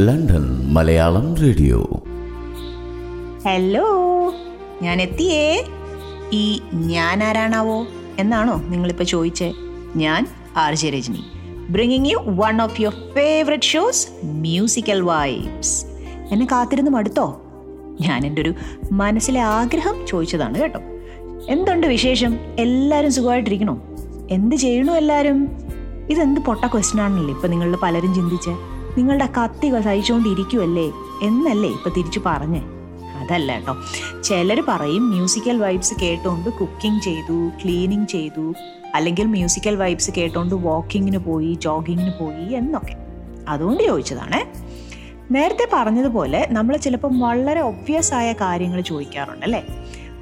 London Malayalam radio. Hello ഞാൻ എത്തിയേ ഈ ഞാൻ ആരാണാവോ എന്നാണോ നിങ്ങളിപ്പോൾ ചോദിച്ചേ? ഞാൻ R J Rajani bringing you one of your favourite shows musical vibes എന്നെ കാത്തിരുന്ന് മടുത്തോ? ഞാൻ എന്റെ ഒരു മനസ്സിലെ ആഗ്രഹം ചോദിച്ചതാണ് കേട്ടോ. എന്തുണ്ട് വിശേഷം? എല്ലാവരും സുഖമായിട്ടിരിക്കണോ? എന്ത് ചെയ്യണു എല്ലാവരും ഇതെന്ത് പൊട്ട ക്വസ്റ്റ്യൻ ആണല്ലേ ഇപ്പം നിങ്ങളിൽ പലരും ചിന്തിച്ച്? നിങ്ങളുടെ കത്തികൾ സഹിച്ചുകൊണ്ടിരിക്കുമല്ലേ എന്നല്ലേ ഇപ്പം തിരിച്ചു പറഞ്ഞേ? അതല്ല കേട്ടോ. ചിലർ പറയും മ്യൂസിക്കൽ വൈബ്സ് കേട്ടുകൊണ്ട് കുക്കിംഗ് ചെയ്തു ക്ലീനിങ് ചെയ്തു അല്ലെങ്കിൽ മ്യൂസിക്കൽ വൈബ്സ് കേട്ടുകൊണ്ട് വാക്കിങ്ങിന് പോയി ജോഗിങ്ങിന് പോയി എന്നൊക്കെ. അതുകൊണ്ട് ചോദിച്ചതാണേ. നേരത്തെ പറഞ്ഞതുപോലെ നമ്മൾ ചിലപ്പം വളരെ ഒബ്വിയസ് ആയ കാര്യങ്ങൾ ചോദിക്കാറുണ്ട് അല്ലേ?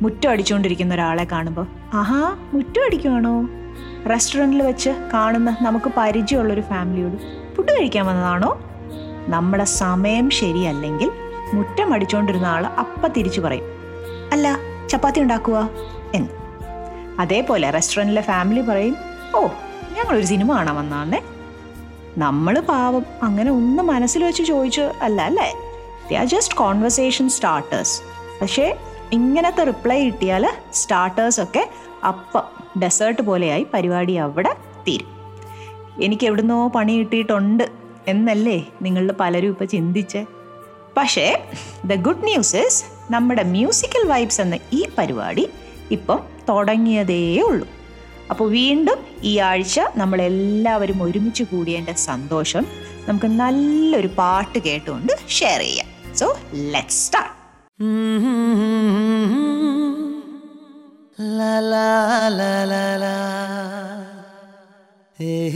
മുറ്റം അടിച്ചുകൊണ്ടിരിക്കുന്ന ഒരാളെ കാണുമ്പോൾ ആഹാ മുറ്റം അടിക്കുവാണോ? റെസ്റ്റോറന്റിൽ വെച്ച് കാണുന്ന നമുക്ക് പരിചയമുള്ളൊരു ഫാമിലിയോട് ഫുഡ് കഴിക്കാൻ വന്നതാണോ? നമ്മുടെ സമയം ശരിയല്ലെങ്കിൽ മുറ്റം അടിച്ചുകൊണ്ടിരുന്ന ആൾ അപ്പം തിരിച്ചു പറയും അല്ല ചപ്പാത്തി ഉണ്ടാക്കുക എന്ന്. അതേപോലെ റെസ്റ്റോറന്റിലെ ഫാമിലി പറയും ഓ ഞങ്ങളൊരു സിനിമ കാണാൻ വന്നാന്നേ നമ്മൾ പാവം അങ്ങനെ ഒന്ന് മനസ്സിൽ വെച്ച് ചോദിച്ചു അല്ല അല്ലേ? They are just conversation starters പക്ഷേ ഇങ്ങനത്തെ റിപ്ലൈ കിട്ടിയാൽ സ്റ്റാർട്ടേഴ്സൊക്കെ അപ്പം ഡെസേർട്ട് പോലെയായി പരിപാടി അവിടെ തീരും. എനിക്ക് എവിടുന്നോ പണി കിട്ടിയിട്ടുണ്ട് എന്നല്ലേ നിങ്ങൾ പലരും ഇപ്പോൾ ചിന്തിച്ചേ. പക്ഷേ ദ ഗുഡ് ന്യൂസ് ഇസ് നമ്മുടെ മ്യൂസിക്കൽ വൈബ്സ് എന്ന ഈ പരിപാടി ഇപ്പം തുടങ്ങിയതേ ഉള്ളൂ. അപ്പോൾ വീണ്ടും ഈ ആഴ്ച നമ്മളെല്ലാവരും ഒരുമിച്ച് കൂടിയതിന്റെ സന്തോഷം നമുക്ക് നല്ലൊരു പാട്ട് കേട്ടുകൊണ്ട് ഷെയർ ചെയ്യാം. So let start la la la la.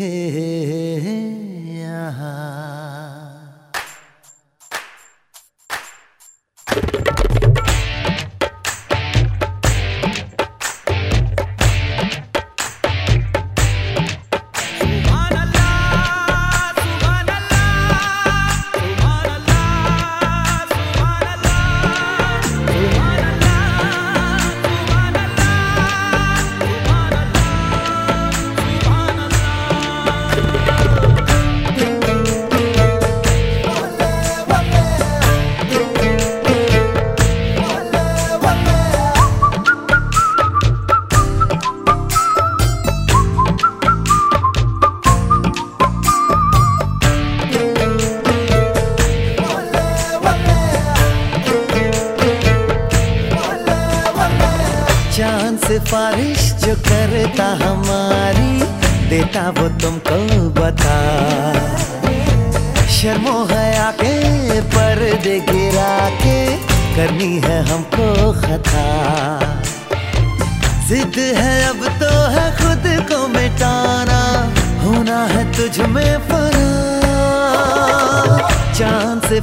hey, hey, hey.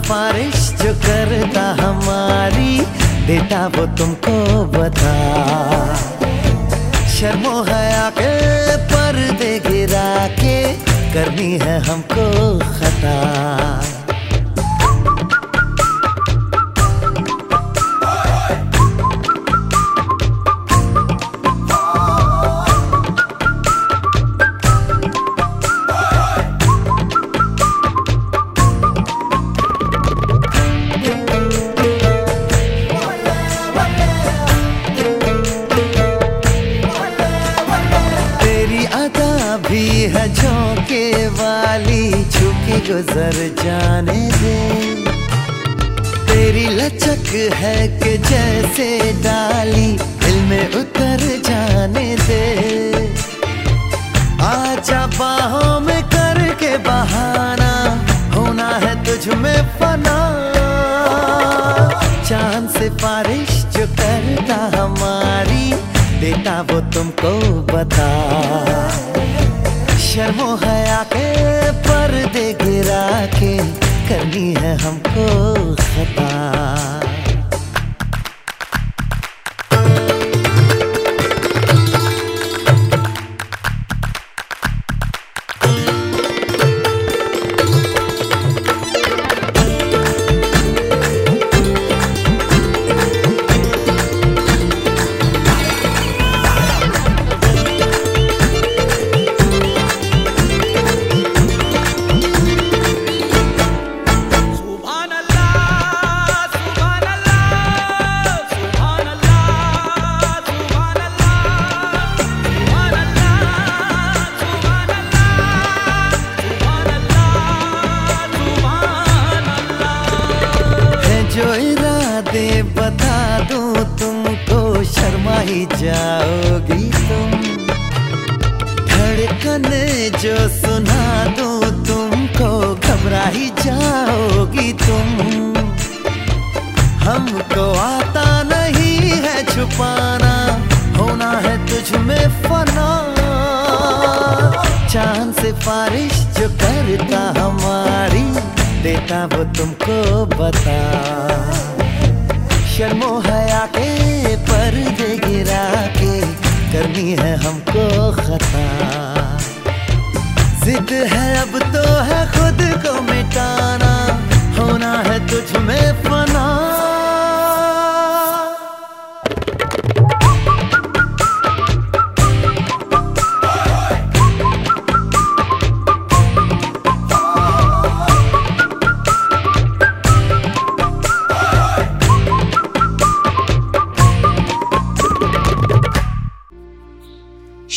सिफारिश जो करता हमारी, बेटा वो तुमको बता। शर्मो हया के पर्दे गिरा के, करनी है हमको खता। सुना दूँ तुमको घबरा ही जाओगी तुम। हमको आता नहीं है छुपाना, होना है तुझ में फना। चाँद से बारिश जो करता हमारी, देता वो तुमको बता। शर्मो हया के पर्दे गिरा के करनी है हमको खता। जिद है अब तो है खुद को मिटाना। होना है तुझ में फना।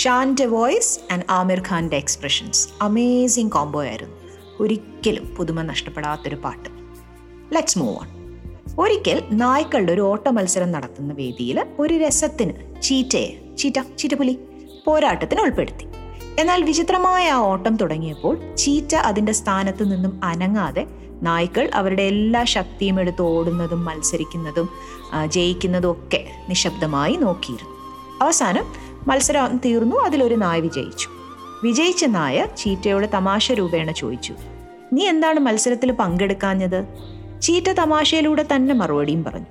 ഷാന്റെ വോയിസ് ആൻഡ് ആമിർ ഖാന്റെ എക്സ്പ്രഷൻസ്. അമേസിങ് കോംബോ ആയിരുന്നു. ഒരിക്കലും പുതുമ നഷ്ടപ്പെടാത്തൊരു പാട്ട്. ലെറ്റ്സ് മൂവ് ഓൺ ഒരിക്കൽ നായ്ക്കളുടെ ഒരു ഓട്ട മത്സരം നടത്തുന്ന വേദിയിൽ ഒരു രസത്തിന് ചീറ്റയെ ചീറ്റ ചീറ്റപ്പുലി പോരാട്ടത്തിന് ഉൾപ്പെടുത്തി. എന്നാൽ വിചിത്രമായ ആ ഓട്ടം തുടങ്ങിയപ്പോൾ ചീറ്റ അതിന്റെ സ്ഥാനത്ത് നിന്നും അനങ്ങാതെ നായ്ക്കൾ അവരുടെ എല്ലാ ശക്തിയും എടുത്ത് ഓടുന്നതും മത്സരിക്കുന്നതും ജയിക്കുന്നതും ഒക്കെ നിശബ്ദമായി നോക്കിയിരുന്നു. അവസാനം മത്സരം തീർന്നു. അതിലൊരു നായ വിജയിച്ചു. വിജയിച്ച നായ ചീറ്റയോട് തമാശ രൂപേണ ചോദിച്ചു. നീ എന്താണ് മത്സരത്തിൽ പങ്കെടുക്കാഞ്ഞത്? ചീറ്റ തമാശയിലൂടെ തന്നെ മറുപടിയും പറഞ്ഞു.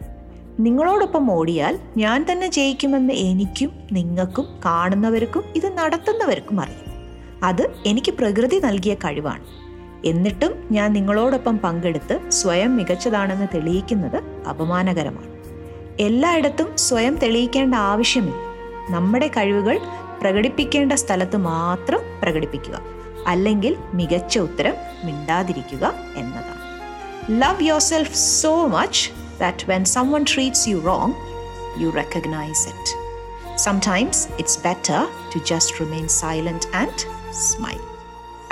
നിങ്ങളോടൊപ്പം ഓടിയാൽ ഞാൻ തന്നെ ജയിക്കുമെന്ന് എനിക്കും നിങ്ങൾക്കും കാണുന്നവർക്കും ഇത് നടത്തുന്നവർക്കും അറിയാം. അത് എനിക്ക് പ്രകൃതി നൽകിയ കഴിവാണ്. എന്നിട്ടും ഞാൻ നിങ്ങളോടൊപ്പം പങ്കെടുത്ത് സ്വയം മികച്ചതാണെന്ന് തെളിയിക്കുന്നത് അപമാനകരമാണ്. എല്ലായിടത്തും സ്വയം തെളിയിക്കേണ്ട ആവശ്യമില്ല. നമ്മുടെ കഴിവുകൾ പ്രകടിപ്പിക്കേണ്ട സ്ഥലത്ത് മാത്രം പ്രകടിപ്പിക്കുക അല്ലെങ്കിൽ മികച്ച ഉത്തരം മിണ്ടാതിരിക്കുക എന്നതാണ് love your self so much that when someone treats you wrong you recognise it sometimes it's better to just remain silent and smile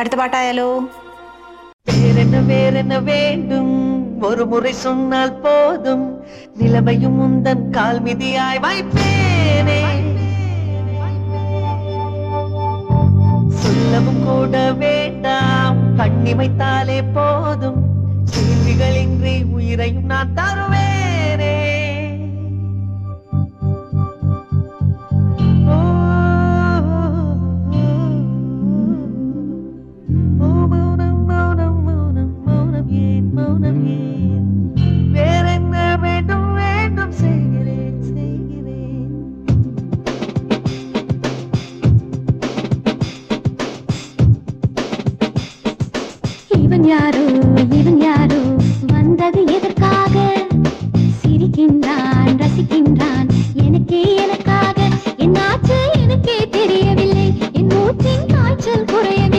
അടുത്ത പാട്ടായാലോ வேறென்ன வேறென்ன வேண்டும் ஒரு முறை சொன்னால் போதும் நிலைமையும் உந்தன் கால் மிதியாய் வைப்பேனே சொல்லவும் கூட வேண்டாம். கண்ணி வைத்தாலே போதும். கேள்விகளின்றி உயிரையும் நான் தருவேன். இவன் யாரோ இவன் யாரோ வந்தது எதற்காக? சிரிக்கின்றான் ரசிக்கின்றான் எனக்கே எனக்காக. என்னாச்சு எனக்கே தெரியவில்லை. என் மூச்சின் காய்ச்சல் குறையவில்லை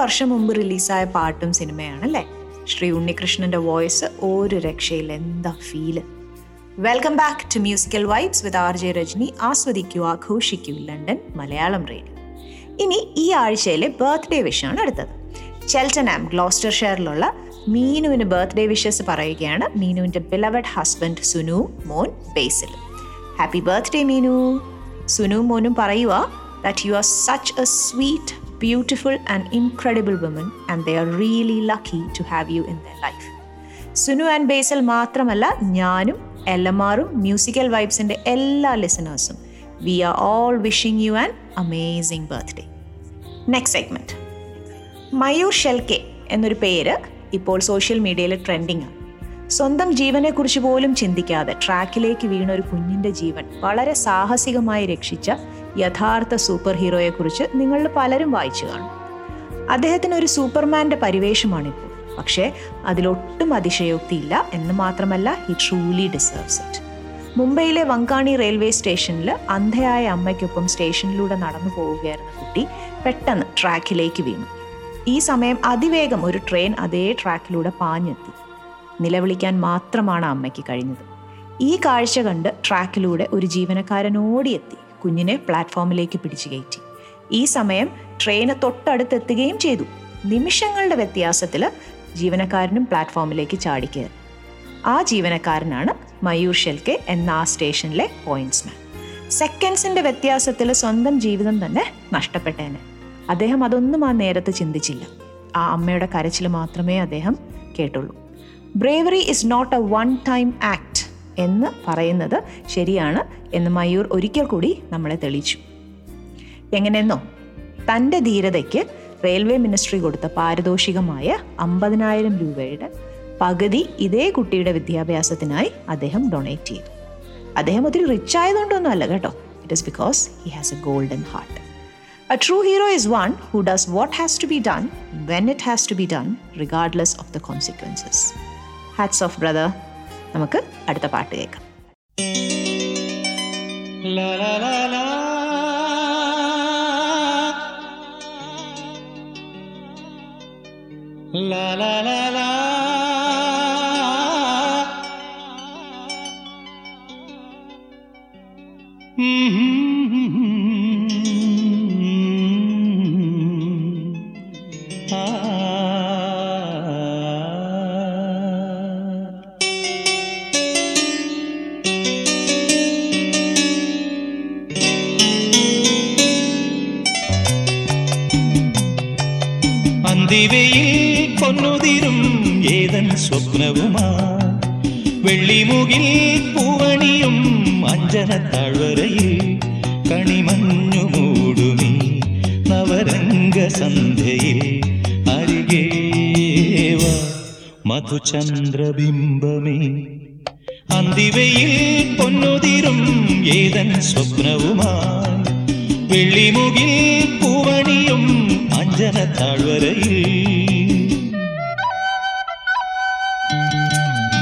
വർഷം മുമ്പ് റിലീസായ പാട്ടും സിനിമയാണ് അല്ലേ? ശ്രീ ഉണ്ണികൃഷ്ണന്റെ വോയിസ് ഒരു രക്ഷയില്ല. എന്താ feel welcome back to musical vibes with R J Rajani. ആസ്വദിക്കൂ ആഘോഷിക്കൂ ലണ്ടൻ മലയാളം റേഡിയോ. ഇനി ഈ ആഴ്ചയിലെ ബർത്ത്ഡേ വിഷാണ് അടുത്തത്. ചെൽറ്റനാം ഗ്ലോസ്റ്റർ ഷെയറിലുള്ള മീനുവിന് ബർത്ത്ഡേ വിഷസ് പറയുകയാണ് മീനുവിന്റെ ബിലവഡ് ഹസ്ബൻഡ് സുനു മോൻ Basil. Happy birthday Meenu. Sunu മോനും പറയുക that you are such a sweet beautiful and incredible woman and they are really lucky to have you in the life Sunu and Basil മാത്രമല്ല ഞാനും L M ആറും musical വൈബ്സിന്റെ എല്ലാ ലിസണേഴ്സും we are all wishing you an amazing birthday next segment Mayur Shelke എന്നൊരു പേര് ഇപ്പോൾ social മീഡിയയിൽ trending ആണ്. സ്വന്തം ജീവനെക്കുറിച്ച് പോലും ചിന്തിക്കാതെ ട്രാക്കിലേക്ക് വീണ ഒരു കുഞ്ഞിന്റെ ജീവൻ വളരെ സാഹസികമായി രക്ഷിച്ച യഥാർത്ഥ സൂപ്പർ ഹീറോയെക്കുറിച്ച് നിങ്ങളിൽ പലരും വായിച്ചു കാണും. അദ്ദേഹത്തിന് ഒരു സൂപ്പർമാന്റെ പരിവേഷമാണിപ്പോൾ. പക്ഷേ അതിലൊട്ടും അതിശയോക്തിയില്ല എന്ന് മാത്രമല്ല ഹി ട്രൂലി ഡിസേർവ്സ് ഇറ്റ് മുംബൈയിലെ വങ്കാണി റെയിൽവേ സ്റ്റേഷനിൽ അന്ധയായ അമ്മയ്ക്കൊപ്പം സ്റ്റേഷനിലൂടെ നടന്നു പോവുകയായിരുന്ന കുട്ടി പെട്ടെന്ന് ട്രാക്കിലേക്ക് വീണു. ഈ സമയം അതിവേഗം ഒരു ട്രെയിൻ അതേ ട്രാക്കിലൂടെ പാഞ്ഞെത്തി. നിലവിളിക്കാൻ മാത്രമാണ് അമ്മയ്ക്ക് കഴിഞ്ഞത്. ഈ കാഴ്ച കണ്ട് ട്രാക്കിലൂടെ ഒരു ജീവനക്കാരൻ ഓടിയെത്തി. കുഞ്ഞിനെ പ്ലാറ്റ്ഫോമിലേക്ക് പിടിച്ചു കയറ്റി. ഈ സമയം ട്രെയിന് തൊട്ടടുത്തെത്തുകയും ചെയ്തു. നിമിഷങ്ങളുടെ വ്യത്യാസത്തിൽ ജീവനക്കാരനും പ്ലാറ്റ്ഫോമിലേക്ക് ചാടിക്കയറി ആ ജീവനക്കാരനാണ് മയൂർ ഷെൽക്കെ എന്ന ആ സ്റ്റേഷനിലെ പോയിന്റ്സ്മാൻ. സെക്കൻഡ്സിന്റെ വ്യത്യാസത്തിൽ സ്വന്തം ജീവിതം തന്നെ നഷ്ടപ്പെട്ടേനെ. അദ്ദേഹം അതൊന്നും ആ നേരത്ത് ചിന്തിച്ചില്ല. ആ അമ്മയുടെ കരച്ചിൽ മാത്രമേ അദ്ദേഹം കേട്ടുള്ളൂ. Bravery is not a one time act എന്ന് പറയുന്നത് ശരിയാണ് എന്ന് മയൂർ ഒരിക്കൽ കൂടി നമ്മളെ തെളിയിച്ചു. എങ്ങനെയെന്നോ തന്റെ ധീരതയ്ക്ക് റെയിൽവേ മിനിസ്ട്രി കൊടുത്ത പാരിതോഷികമായ അമ്പതിനായിരം രൂപയുടെ പകുതി ഇതേ കുട്ടിയുടെ വിദ്യാഭ്യാസത്തിനായി അദ്ദേഹം ഡൊണേറ്റ് ചെയ്തു. അദ്ദേഹം ഒത്തിരി റിച്ച് ആയതുകൊണ്ടൊന്നും അല്ല കേട്ടോ. It is because he has a golden heart a true hero is one who does what has to be done when it has to be done regardless of the consequences hats off brother നമുക്ക് അടുത്ത പാട്ട് കേൾക്കാം La la la la. പൊന്നുതിരും ഏതൻ സ്വപ്നവുമാ വെള്ളിമുകിൽ പൂവണിയും അഞ്ജന താഴ്വരയിൽ കണിമഞ്ഞു മൂടുമീ നവരംഗ സന്ധ്യയിൽ അരികേവ മധുചന്ദ്രബിംബമേ അന്തിവയിൽ പൊന്നുതിരും ഏതൻ സ്വപ്നവുമായി വെള്ളിമുകിൽ പൂവണിയും അഞ്ജന താഴ്വരയിൽ Música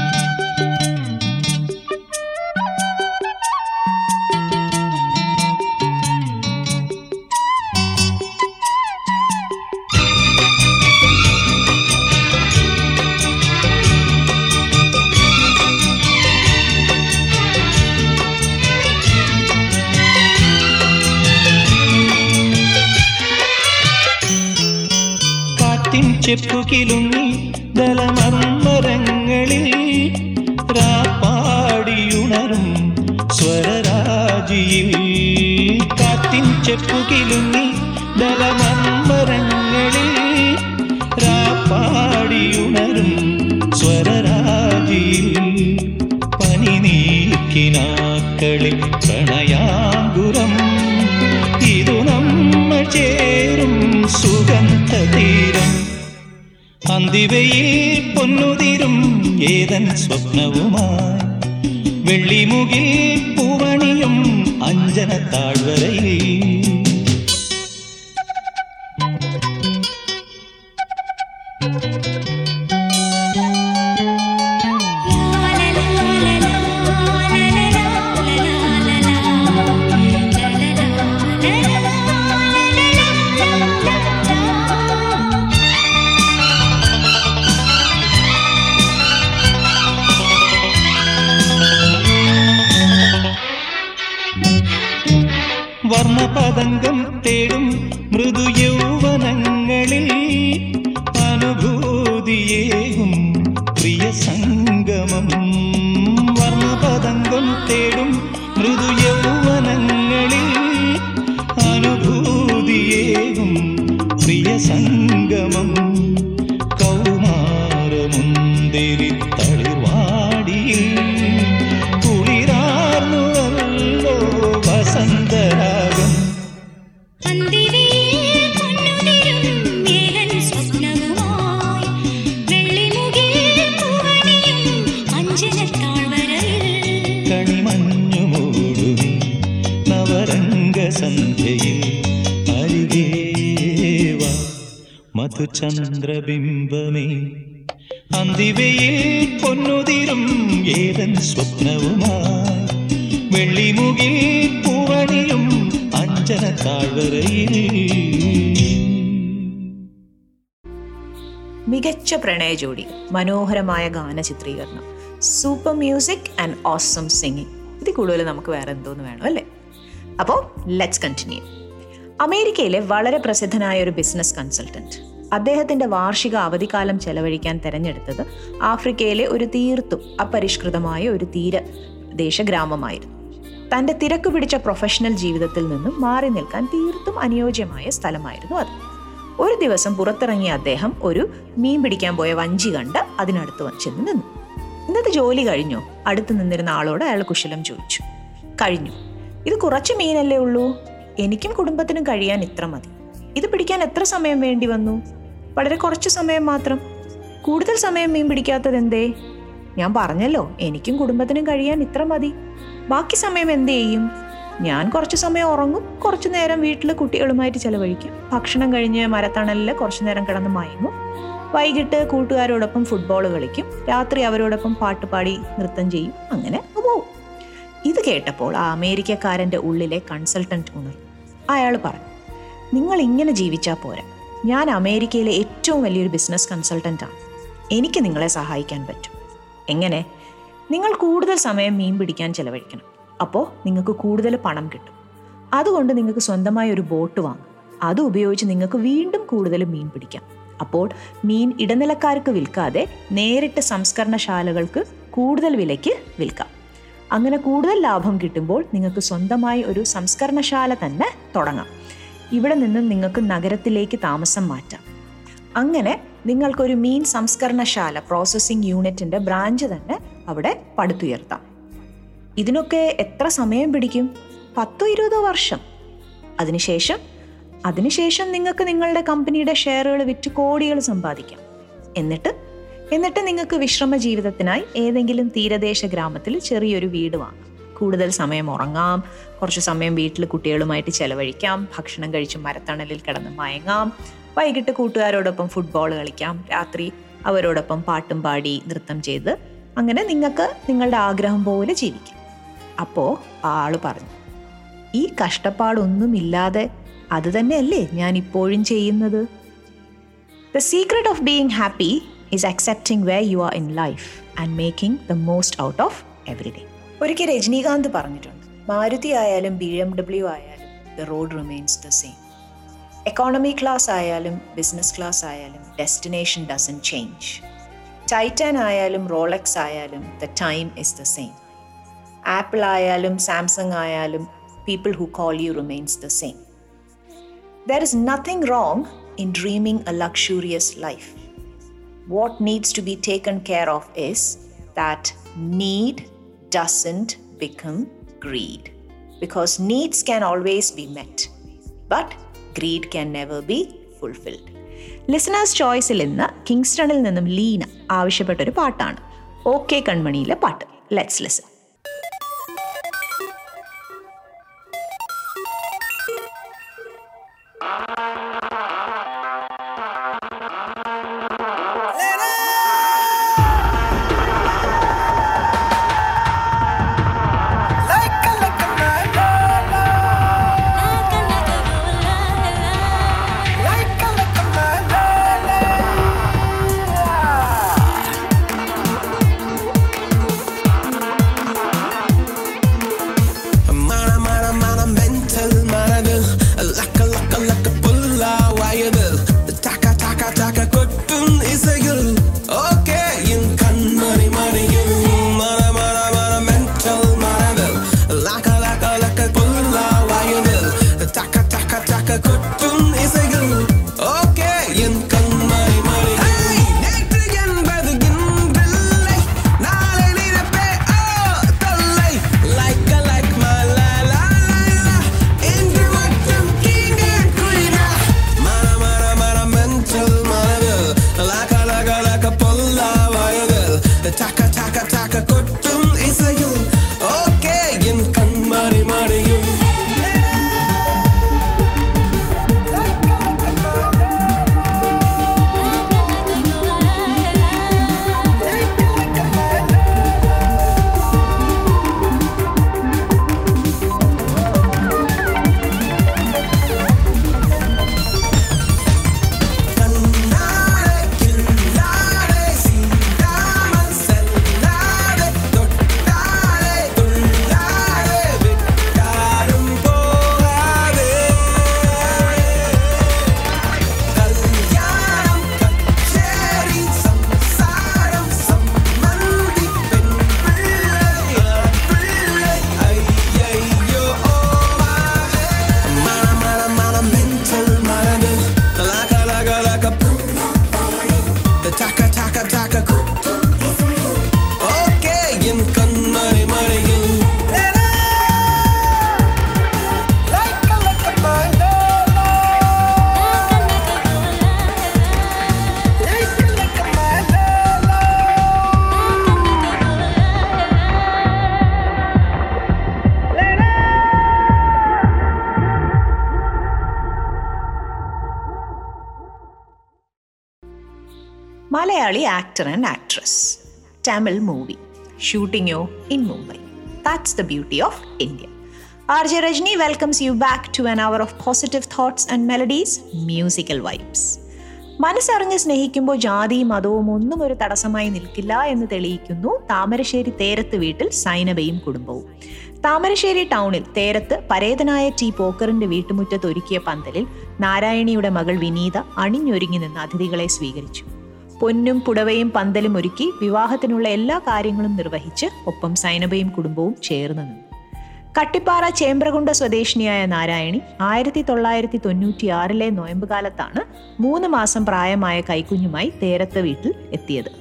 മൃദു യൗവനങ്ങളിൽ അനുഭൂതിയേകും പ്രിയ സംഗമം മധുചന്ദ്രബിംബമേ അന്തിവയിൽ പൊന്നുതിരും ഏതൻ സ്വപ്നവുമായി. വെള്ളിമുകിൽ പൂവണിയും അഞ്ചന താഴ്വരയിൽ. മികച്ച പ്രണയ ജോഡി മനോഹരമായ ഗാന ചിത്രീകരണം super music and awesome singing. ഇത് കൂടുതൽ നമുക്ക് വേറെ എന്തോന്ന് വേണം അല്ലേ? അപ്പോൾ ലെറ്റ്സ് കണ്ടിന്യൂ അമേരിക്കയിലെ വളരെ പ്രസിദ്ധനായ ഒരു ബിസിനസ് കൺസൾട്ടന്റ് അദ്ദേഹത്തിന്റെ വാർഷിക അവധിക്കാലം ചെലവഴിക്കാൻ തെരഞ്ഞെടുത്തത് ആഫ്രിക്കയിലെ ഒരു തീർത്തും അപരിഷ്കൃതമായ ഒരു തീരദേശ ഗ്രാമമായിരുന്നു തന്റെ തിരക്ക് പിടിച്ച പ്രൊഫഷണൽ ജീവിതത്തിൽ നിന്നും മാറി നിൽക്കാൻ തീർത്തും അനുയോജ്യമായ സ്ഥലമായിരുന്നു അത്. ഒരു ദിവസം പുറത്തിറങ്ങിയ അദ്ദേഹം ഒരു മീൻ പിടിക്കാൻ പോയ വഞ്ചി കണ്ട് അതിനടുത്ത് ചെന്ന് നിന്നു. ഇന്നത്തെ ജോലി കഴിഞ്ഞോ? അടുത്ത് നിന്നിരുന്ന ആളോട് അയാൾ കുശലം ചോദിച്ചു. കഴിഞ്ഞു. ഇത് കുറച്ച് മീനല്ലേ ഉള്ളൂ? എനിക്കും കുടുംബത്തിനും കഴിയാൻ ഇത്ര മതി. ഇത് പിടിക്കാൻ എത്ര സമയം വേണ്ടി വന്നു? വളരെ കുറച്ച് സമയം മാത്രം. കൂടുതൽ സമയം മീൻ പിടിക്കാത്തത് എന്തേ ഞാൻ പറഞ്ഞല്ലോ എനിക്കും കുടുംബത്തിനും കഴിയാൻ ഇത്ര മതി. ബാക്കി സമയം എന്ത് ചെയ്യും? ഞാൻ കുറച്ച് സമയം ഉറങ്ങും കുറച്ചു നേരം വീട്ടിൽ കുട്ടികളുമായിട്ട് ചെലവഴിക്കും. ഭക്ഷണം കഴിഞ്ഞ് മരത്തണലിൽ കുറച്ചു നേരം കിടന്ന് മയങ്ങും. വൈകിട്ട് കൂട്ടുകാരോടൊപ്പം ഫുട്ബോൾ കളിക്കും. രാത്രി അവരോടൊപ്പം പാട്ടുപാടി നൃത്തം ചെയ്യും. അങ്ങനെ അങ്ങ് പോവും. ഇത് കേട്ടപ്പോൾ ആ അമേരിക്കക്കാരന്റെ ഉള്ളിലെ കൺസൾട്ടന്റ് ഉണർ അയാൾ പറഞ്ഞു നിങ്ങൾ ഇങ്ങനെ ജീവിച്ചാൽ പോരാ. ഞാൻ അമേരിക്കയിലെ ഏറ്റവും വലിയൊരു ബിസിനസ് കൺസൾട്ടന്റാണ് എനിക്ക് നിങ്ങളെ സഹായിക്കാൻ പറ്റും. എങ്ങനെ? നിങ്ങൾ കൂടുതൽ സമയം മീൻ പിടിക്കാൻ ചിലവഴിക്കണം. അപ്പോൾ നിങ്ങൾക്ക് കൂടുതൽ പണം കിട്ടും. അതുകൊണ്ട് നിങ്ങൾക്ക് സ്വന്തമായി ഒരു ബോട്ട് വാങ്ങും. അത് ഉപയോഗിച്ച് നിങ്ങൾക്ക് വീണ്ടും കൂടുതൽ മീൻ പിടിക്കാം. അപ്പോൾ മീൻ ഇടനിലക്കാർക്ക് വിൽക്കാതെ നേരിട്ട് സംസ്കരണശാലകൾക്ക് കൂടുതൽ വിലയ്ക്ക് വിൽക്കാം. അങ്ങനെ കൂടുതൽ ലാഭം കിട്ടുമ്പോൾ നിങ്ങൾക്ക് സ്വന്തമായി ഒരു സംസ്കരണശാല തന്നെ തുടങ്ങാം. ഇവിടെ നിന്നും നിങ്ങൾക്ക് നഗരത്തിലേക്ക് താമസം മാറ്റാം. അങ്ങനെ നിങ്ങൾക്കൊരു മീൻ സംസ്കരണശാല പ്രോസസ്സിംഗ് യൂണിറ്റിന്റെ ബ്രാഞ്ച് തന്നെ അവിടെ പടുത്തുയർത്താം. ഇതിനൊക്കെ എത്ര സമയം പിടിക്കും? പത്തോ ഇരുപതോ വർഷം. അതിനുശേഷം അതിനുശേഷം നിങ്ങൾക്ക് നിങ്ങളുടെ കമ്പനിയുടെ ഷെയറുകൾ വിറ്റ് കോടികൾ സമ്പാദിക്കാം. എന്നിട്ട് എന്നിട്ട് നിങ്ങൾക്ക് വിശ്രമ ജീവിതത്തിനായി ഏതെങ്കിലും തീരദേശ ഗ്രാമത്തിൽ ചെറിയൊരു വീട് വാങ്ങാം. കൂടുതൽ സമയം ഉറങ്ങാം. കുറച്ച് സമയം വീട്ടിൽ കുട്ടികളുമായിട്ട് ചെലവഴിക്കാം. ഭക്ഷണം കഴിച്ച് മരത്തണലിൽ കിടന്ന് മയങ്ങാം. വൈകിട്ട് കൂട്ടുകാരോടൊപ്പം ഫുട്ബോൾ കളിക്കാം. രാത്രി അവരോടൊപ്പം പാട്ടും പാടി നൃത്തം ചെയ്ത് അങ്ങനെ നിങ്ങൾക്ക് നിങ്ങളുടെ ആഗ്രഹം പോലെ ജീവിക്കാം. അപ്പോൾ ആൾ പറഞ്ഞു ഈ കഷ്ടപ്പാടൊന്നുമില്ലാതെ അത് തന്നെയല്ലേ ഞാൻ ഇപ്പോഴും ചെയ്യുന്നത്? The secret of being happy is accepting way you are in life and making the most out of every day ഒരിക്കൽ രജനീകാന്ത് പറഞ്ഞിട്ടുണ്ട്. മാരുതി ആയാലും ബി എം ഡബ്ല്യു ആയാലും the road remains the same economy class ആയാലും ബിസിനസ് ക്ലാസ് ആയാലും destination doesn't change Titan ആയാലും Rolex ആയാലും the time is the same Apple ആയാലും Samsung ആയാലും people who call you remains the same there is nothing wrong in dreaming a luxurious life what needs to be taken care of is that need doesn't become greed because needs can always be met but greed can never be fulfilled listeners ചോയ്സിൽ ഇന്ന് കിങ്സ്റ്റണിൽ നിന്നും ലീന ആവശ്യപ്പെട്ടൊരു പാട്ടാണ് okay കൺമണിയിലെ പാട്ട് let's listen actor and actress Tamil movie ഷൂട്ടിങ്ങോ in Mumbai that's the beauty of India R J Rajani welcomes you back to an hour of positive thoughts and melodies musical vibes മനസ്സറിഞ്ഞ് സ്നേഹിക്കുമ്പോൾ ജാതിയും മതവും ഒന്നും ഒരു തടസ്സമായി നിൽക്കില്ല എന്ന് തെളിയിക്കുന്നു താമരശ്ശേരി തേരത്ത് വീട്ടിൽ സൈനബയും കുടുംബവും. താമരശ്ശേരി ടൗണിൽ തേരത്ത് പരേതനായ ടി പോക്കറിന്റെ വീട്ടുമുറ്റത്ത് ഒരുക്കിയ പന്തലിൽ നാരായണിയുടെ മകൾ വിനീത അണിഞ്ഞൊരുങ്ങി നിന്ന് അതിഥികളെ സ്വീകരിച്ചു. പൊന്നും പുടവയും പന്തലും ഒരുക്കി വിവാഹത്തിനുള്ള എല്ലാ കാര്യങ്ങളും നിർവഹിച്ച് ഒപ്പം സൈനബയും കുടുംബവും ചേർന്ന് നിന്നു. കട്ടിപ്പാറ ചേമ്പ്രകുണ്ട സ്വദേശിനിയായ നാരായണി ആയിരത്തി തൊള്ളായിരത്തി തൊണ്ണൂറ്റി ആറിലെ നോയമ്പ് കാലത്താണ് മൂന്ന് മാസം പ്രായമായ കൈക്കുഞ്ഞുമായി തേരത്ത് വീട്ടിൽ എത്തിയത്.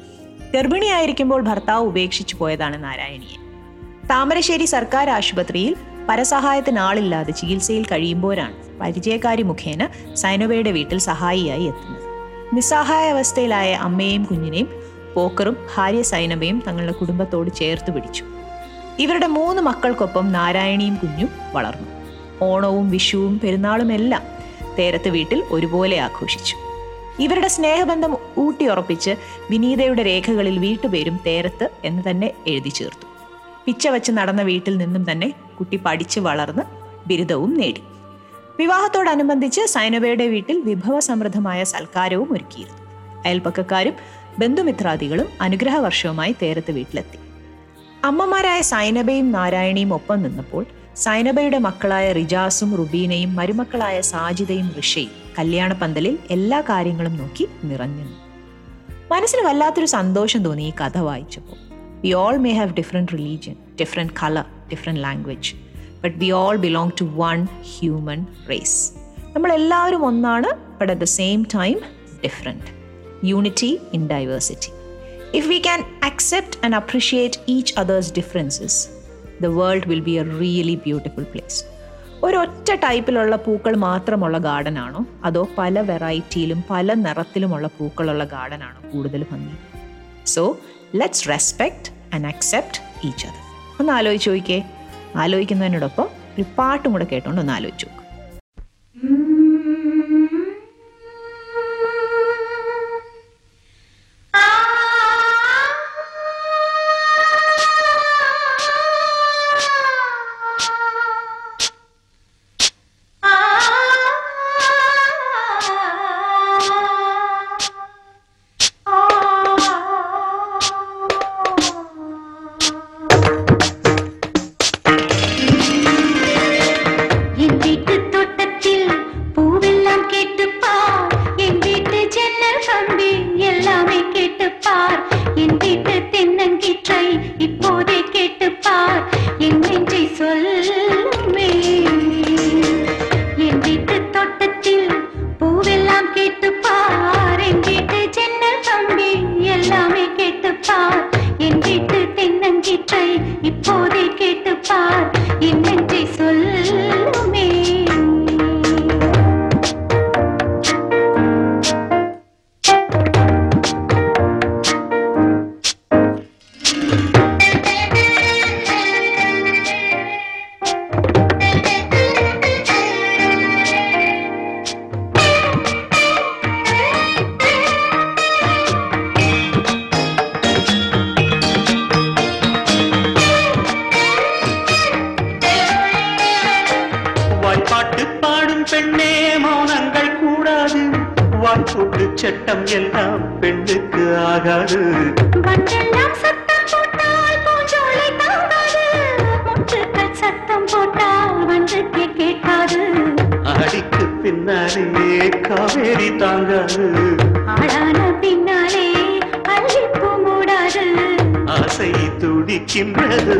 ഗർഭിണിയായിരിക്കുമ്പോൾ ഭർത്താവ് ഉപേക്ഷിച്ചു പോയതാണ് നാരായണിയെ. താമരശ്ശേരി സർക്കാർ ആശുപത്രിയിൽ പരസഹായത്തിന് ആളില്ലാതെ ചികിത്സയിൽ കഴിയുമ്പോഴാണ് പരിചയക്കാരി മുഖേന സൈനോബയുടെ വീട്ടിൽ സഹായിയായി എത്തുന്നത്. നിസ്സഹായ അവസ്ഥയിലായ അമ്മയെയും കുഞ്ഞിനെയും പോക്കറും ഭാര്യ സൈനബയും തങ്ങളുടെ കുടുംബത്തോട് ചേർത്ത് പിടിച്ചു. ഇവരുടെ മൂന്ന് മക്കൾക്കൊപ്പം നാരായണിയും കുഞ്ഞും വളർന്നു. ഓണവും വിഷുവും പെരുന്നാളുമെല്ലാം തേരത്ത് വീട്ടിൽ ഒരുപോലെ ആഘോഷിച്ചു. ഇവരുടെ സ്നേഹബന്ധം ഊട്ടിയുറപ്പിച്ച് വിനീതയുടെ രേഖകളിൽ വീട്ടുപേരും തേരത്ത് എന്ന് തന്നെ എഴുതി ചേർത്തു. പിച്ച വച്ച് നടന്ന വീട്ടിൽ നിന്നും തന്നെ കുട്ടി പഠിച്ച് വളർന്ന് ബിരുദവും നേടി. വിവാഹത്തോടനുബന്ധിച്ച് സൈനബയുടെ വീട്ടിൽ വിഭവസമൃദ്ധമായ സൽക്കാരവും ഒരുക്കിയിരുന്നു. അയൽപ്പക്കക്കാരും ബന്ധുമിത്രാദികളും അനുഗ്രഹവർഷവുമായി തേരത്ത് വീട്ടിലെത്തി. അമ്മമാരായ സൈനബയും നാരായണിയും ഒപ്പം നിന്നപ്പോൾ സൈനബയുടെ മക്കളായ റിജാസും റുബീനയും മരുമക്കളായ സാജിദയും ഋഷയും കല്യാണ പന്തലിൽ എല്ലാ കാര്യങ്ങളും നോക്കി നിറഞ്ഞു. മനസ്സിന് വല്ലാത്തൊരു സന്തോഷം തോന്നി ഈ കഥ വായിച്ചപ്പോൾ. We all may have different religion different colour different language but we all belong to one human race നമ്മളെല്ലാവരും ഒന്നാണ് but at the same time different unity in diversity if we can accept and appreciate each others differences the world will be a really beautiful place ഒരൊറ്റ ടൈപ്പിലുള്ള പൂക്കൾ മാത്രമുള്ള garden ആണോ അതോ പല വെറൈറ്റിയിലും പല നിറത്തിലുമുള്ള പൂക്കളുള്ള ഗാർഡൻ ആണോ കൂടുതൽ ഭംഗി? So let's respect and accept each other ഒന്ന് ആലോചിച്ച് നോക്കിയേ. ആലോചിക്കുന്നതിനോടൊപ്പം ഒരു പാട്ടും കൂടെ കേട്ടുകൊണ്ട് ഒന്ന് ആലോചിച്ചു. கேட்காது. அடிக்கு பின்னாலே காவேரி தாங்காது. ஆளான பின்னாலே அள்ளிப்பூ மூடாது. ஆசை துடிக்கின்றது.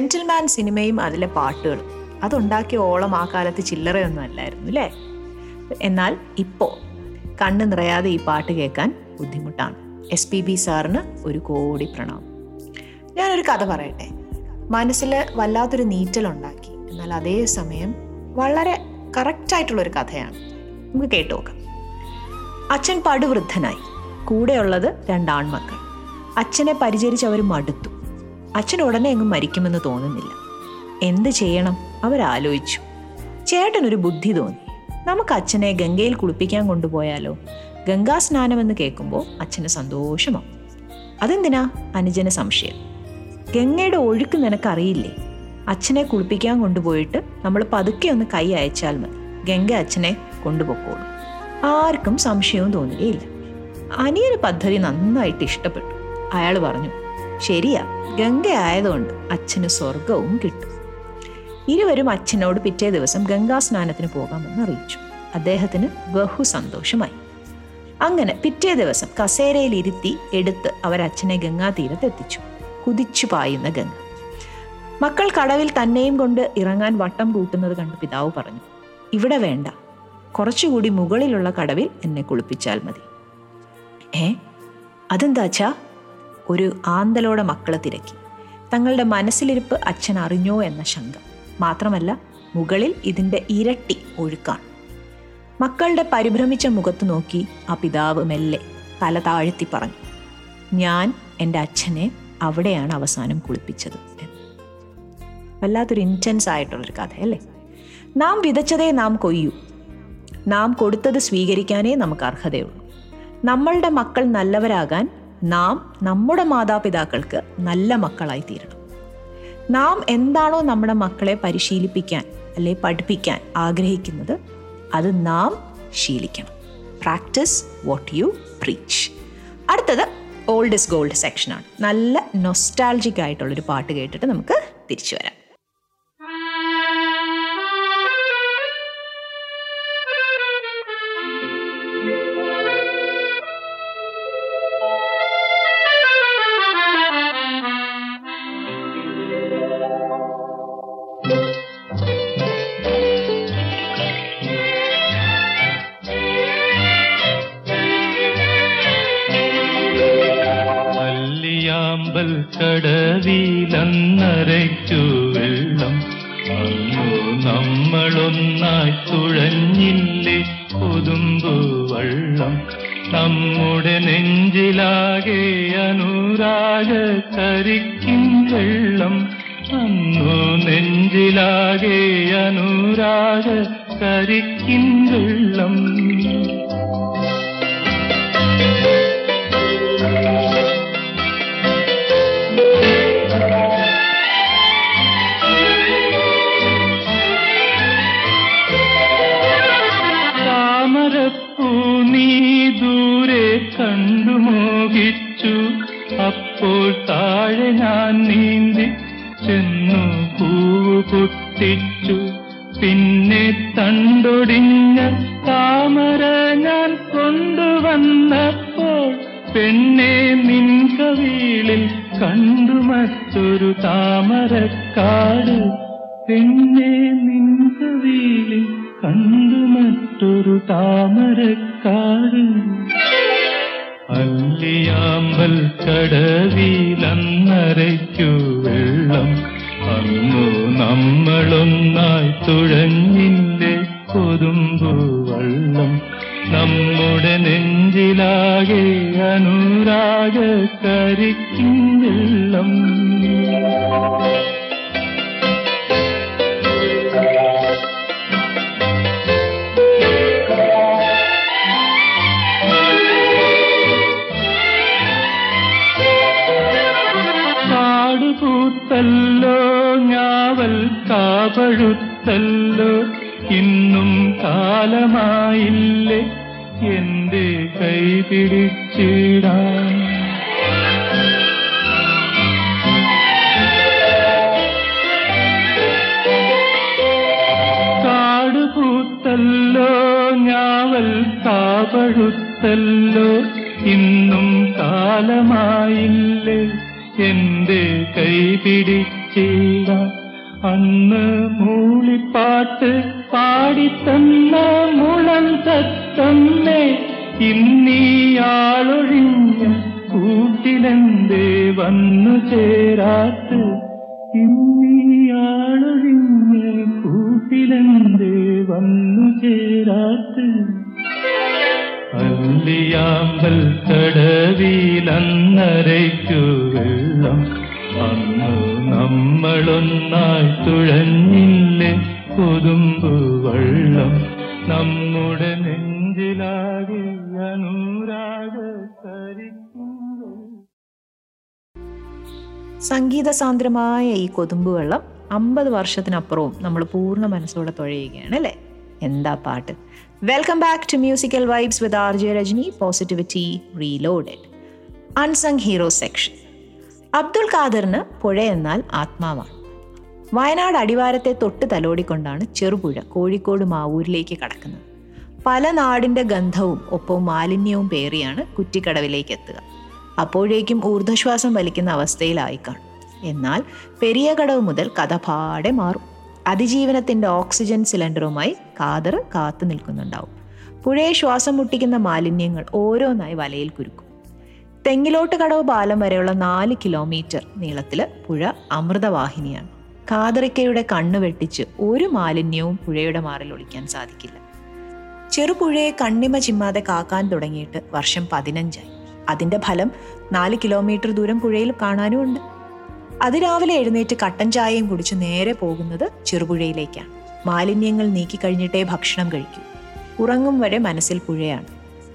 ജെന്റിൽമാൻ സിനിമയും അതിലെ പാട്ടുകളും. അതുണ്ടാക്കിയ ഓളം ആ കാലത്ത് ചില്ലറയൊന്നും അല്ലായിരുന്നു അല്ലേ? എന്നാൽ ഇപ്പോൾ കണ്ണ് നിറയാതെ ഈ പാട്ട് കേൾക്കാൻ ബുദ്ധിമുട്ടാണ്. എസ് പി ബി സാറിന് ഒരു കോടി പ്രണാമം. ഞാനൊരു കഥ പറയട്ടെ. മനസ്സിൽ വല്ലാത്തൊരു നീറ്റലുണ്ടാക്കി. എന്നാൽ അതേ സമയം വളരെ കറക്റ്റായിട്ടുള്ളൊരു കഥയാണ്. നമുക്ക് കേട്ടു നോക്കാം. അച്ഛൻ പടുവൃദ്ധനായി. കൂടെയുള്ളത് രണ്ടാൺമക്കൾ അച്ഛനെ പരിചരിച്ച് അവർ മടുത്തു. അച്ഛൻ ഉടനെ അങ്ങ് മരിക്കുമെന്ന് തോന്നുന്നില്ല. എന്ത് ചെയ്യണം? അവരാലോചിച്ചു. ചേട്ടനൊരു ബുദ്ധി തോന്നി. നമുക്ക് അച്ഛനെ ഗംഗയിൽ കുളിപ്പിക്കാൻ കൊണ്ടുപോയാലോ? ഗംഗാ സ്നാനമെന്ന് കേൾക്കുമ്പോൾ അച്ഛന് സന്തോഷമാവും. അതെന്തിനാ? അനുജന് സംശയം. ഗംഗയുടെ ഒഴുക്ക് നിനക്കറിയില്ലേ? അച്ഛനെ കുളിപ്പിക്കാൻ കൊണ്ടുപോയിട്ട് നമ്മൾ പതുക്കെ ഒന്ന് കൈ അയച്ചാൽ മതി. ഗംഗ അച്ഛനെ കൊണ്ടുപോക്കോളൂ. ആർക്കും സംശയവും തോന്നുകയില്ല. അനിയന് പദ്ധതി നന്നായിട്ട് ഇഷ്ടപ്പെട്ടു. അയാൾ പറഞ്ഞു ശരിയാ. ഗംഗ ആയതുകൊണ്ട് അച്ഛന് സ്വർഗവും കിട്ടും. ഇരുവരും അച്ഛനോട് പിറ്റേ ദിവസം ഗംഗാ സ്നാനത്തിന് പോകാമെന്ന് അറിയിച്ചു. അദ്ദേഹത്തിന് ബഹു സന്തോഷമായി. അങ്ങനെ പിറ്റേ ദിവസം കസേരയിൽ ഇരുത്തി എടുത്ത് അവരച്ഛനെ ഗംഗാ തീരത്തെത്തിച്ചു കുതിച്ചു പായുന്ന ഗംഗ. മക്കൾ കടവിൽ തന്നെയും കൊണ്ട് ഇറങ്ങാൻ വട്ടം കൂട്ടുന്നത് കണ്ട് പിതാവ് പറഞ്ഞു ഇവിടെ വേണ്ട. കുറച്ചുകൂടി മുകളിലുള്ള കടവിൽ എന്നെ കുളിപ്പിച്ചാൽ മതി. ഏ? അതെന്താച്ചാ ഒരു ആന്തലോടെ മക്കളെ തിരക്കി. തങ്ങളുടെ മനസ്സിലിരിപ്പ് അച്ഛൻ അറിഞ്ഞോ എന്ന ശങ്ക. മാത്രമല്ല മുകളിൽ ഇതിന്റെ ഇരട്ടി ഒഴുക്കാണ്. മക്കളുടെ പരിഭ്രമിച്ച മുഖത്ത് നോക്കി ആ പിതാവ് മെല്ലെ തല താഴ്ത്തി പറഞ്ഞു ഞാൻ എന്റെ അച്ഛനെ അവിടെയാണ് അവസാനം കുളിപ്പിച്ചത്. വല്ലാത്തൊരു ഇന്റൻസ് ആയിട്ടുള്ളൊരു കഥ അല്ലേ? നാം വിതച്ചതേ നാം കൊയ്യൂ. നാം കൊടുത്തത് സ്വീകരിക്കാനേ നമുക്ക് അർഹതയുള്ളൂ. നമ്മളുടെ മക്കൾ നല്ലവരാകാൻ നാം നമ്മുടെ മാതാപിതാക്കൾക്ക് നല്ല മക്കളായി തീരണം നാം എന്താണോ നമ്മുടെ മക്കളെ പരിശീലിപ്പിക്കാൻ അല്ലെ പഠിപ്പിക്കാൻ ആഗ്രഹിക്കുന്നത് അത് നാം ശീലിക്കണം. പ്രാക്ടീസ് വാട്ട് യു പ്രീച്ച് അടുത്തത് ഓൾഡ് ഇസ് ഗോൾഡ് സെക്ഷനാണ് നല്ല നൊസ്റ്റാൾജിക് ആയിട്ടുള്ളൊരു പാട്ട് കേട്ടിട്ട് നമുക്ക് തിരിച്ചു വരാം. നെഞ്ചിലാകെ അനുരാഗ കരിക്കിൻ വെള്ളം. കാടുപൂത്തല്ലോ ഞാവൽ താപഴുത്തല്ലോ ഇന്നും കാലമായില്ലേ എന്റെ കൈ പിടിച്ചിട അന്ന് മൂളിപ്പാട്ട് പാടിത്തന്ന മുളം തത്തമ്മേ ഇന്നീയാളൊഴിഞ്ഞ കൂട്ടിലെന്തേ വന്നു ചേരാത്ത്? ഇന്നീയാളൊഴിഞ്ഞ കൂട്ടിലെന്തേ വന്നു ചേരാത്ത്. അല്ലിയാമ്പൽ വെള്ളം അന്ന് നമ്മളൊന്നായി തുഴഞ്ഞില്ലേ കൊതുമ്പു വെള്ളം. നമ്മുടെ നെഞ്ചിലാകെ അനുരാഗ ഈ കൊതുമ്പ് വെള്ളം അമ്പത് വർഷത്തിനപ്പുറവും നമ്മൾ പൂർണ മനസ്സോടെ തുഴയുകയാണ് അല്ലേ? എന്താ പാട്ട്? Welcome back to musical vibes with R J Rajani positivity reloaded unsung hero section Abdul ഖാദറിന് പുഴ എന്നാൽ ആത്മാവാണ്. വയനാട് അടിവാരത്തെ തൊട്ട് തലോടിക്കൊണ്ടാണ് ചെറുപുഴ കോഴിക്കോട് മാവൂരിലേക്ക് കടക്കുന്നത്. പല നാടിന്റെ ഗന്ധവും ഒപ്പം മാലിന്യവും പേറിയാണ് കുറ്റിക്കടവിലേക്ക് എത്തുക. അപ്പോഴേക്കും ഊർധ്വശ്വാസം വലിക്കുന്ന അവസ്ഥയിലായി കാണും എന്നാൽ പെരിയകടവ് മുതൽ കഥ പാടെ മാറും. അതിജീവനത്തിന്റെ ഓക്സിജൻ സിലിണ്ടറുമായി കാതർ കാത്തു നിൽക്കുന്നുണ്ടാവും. പുഴയെ ശ്വാസം മുട്ടിക്കുന്ന മാലിന്യങ്ങൾ ഓരോന്നായി വലയിൽ കുരുക്കും. തെങ്ങിലോട്ട് കടവ് പാലം വരെയുള്ള നാല് കിലോമീറ്റർ നീളത്തിൽ പുഴ അമൃതവാഹിനിയാണ്. കാതറിക്കയുടെ കണ്ണ് വെട്ടിച്ച് ഒരു മാലിന്യവും പുഴയുടെ മാറിൽ ഒളിക്കാൻ സാധിക്കില്ല. ചെറുപുഴയെ കണ്ണിമ ചിമ്മാതെ കാക്കാൻ തുടങ്ങിയിട്ട് വർഷം പതിനഞ്ചായി. അതിന്റെ ഫലം നാല് കിലോമീറ്റർ ദൂരം പുഴയിൽ കാണാനും ഉണ്ട് അതിരാവിലെ എഴുന്നേറ്റ് കട്ടൻ ചായയും കുടിച്ച് നേരെ പോകുന്നത് ചെറുപുഴയിലേക്കാണ്. മാലിന്യങ്ങൾ നീക്കിക്കഴിഞ്ഞിട്ടേ ഭക്ഷണം കഴിക്കൂ. ഉറങ്ങും വരെ മനസ്സിൽ പുഴയാണ്.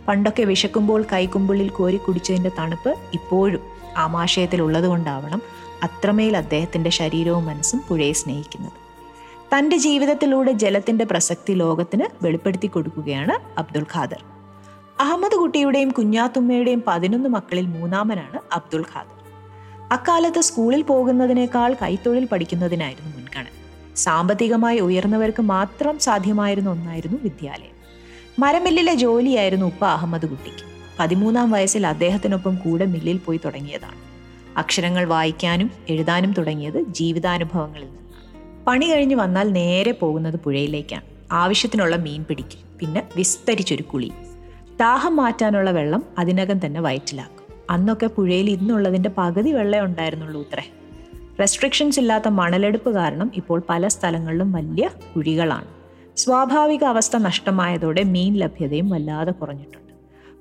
പണ്ടൊക്കെ വിശക്കുമ്പോൾ കൈക്കുമ്പിളിൽ കോരി കുടിച്ചതിന്റെ തണുപ്പ് ഇപ്പോഴും ആമാശയത്തിൽ കൊണ്ടാവണം അത്രമേൽ അദ്ദേഹത്തിന്റെ ശരീരവും മനസ്സും പുഴയെ സ്നേഹിക്കുന്നത്. തന്റെ ജീവിതത്തിലൂടെ ജലത്തിന്റെ പ്രസക്തി ലോകത്തിന് വെളിപ്പെടുത്തി കൊടുക്കുകയാണ് അബ്ദുൽ ഖാദർ. അഹമ്മദ് കുട്ടിയുടെയും കുഞ്ഞാത്തുമ്മയുടെയും പതിനൊന്ന് മക്കളിൽ മൂന്നാമനാണ് അബ്ദുൽ ഖാദർ. അക്കാലത്ത് സ്കൂളിൽ പോകുന്നതിനേക്കാൾ കൈത്തൊഴിൽ പഠിക്കുന്നതിനായിരുന്നു മുൻഗണന. സാമ്പത്തികമായി ഉയർന്നവർക്ക് മാത്രം സാധ്യമായിരുന്ന ഒന്നായിരുന്നു വിദ്യാലയം. മരമില്ലിലെ ജോലിയായിരുന്നു ഉപ്പ അഹമ്മദ് കുട്ടിക്ക്. പതിമൂന്നാം വയസ്സിൽ അദ്ദേഹത്തിനൊപ്പം കൂടെ മില്ലിൽ പോയി തുടങ്ങിയതാണ്. അക്ഷരങ്ങൾ വായിക്കാനും എഴുതാനും തുടങ്ങിയത് ജീവിതാനുഭവങ്ങളിൽ നിന്ന് പണി കഴിഞ്ഞ് വന്നാൽ നേരെ പോകുന്നത് പുഴയിലേക്കാണ്. ആവശ്യത്തിനുള്ള മീൻ പിടിക്കും പിന്നെ വിസ്തരിച്ചൊരു കുളി. ദാഹം മാറ്റാനുള്ള വെള്ളം അതിനകം തന്നെ വയറ്റിലാക്കും അന്നൊക്കെ പുഴയിൽ ഇന്നുള്ളതിന്റെ പകുതി വെള്ളം ഉണ്ടായിരുന്നുള്ളൂ ഉത്രേ. റെസ്ട്രിക്ഷൻസ് ഇല്ലാത്ത മണലെടുപ്പ് കാരണം ഇപ്പോൾ പല സ്ഥലങ്ങളിലും വലിയ കുഴികളാണ്. സ്വാഭാവിക അവസ്ഥ നഷ്ടമായതോടെ മീൻ ലഭ്യതയും വല്ലാതെ കുറഞ്ഞിട്ടുണ്ട്.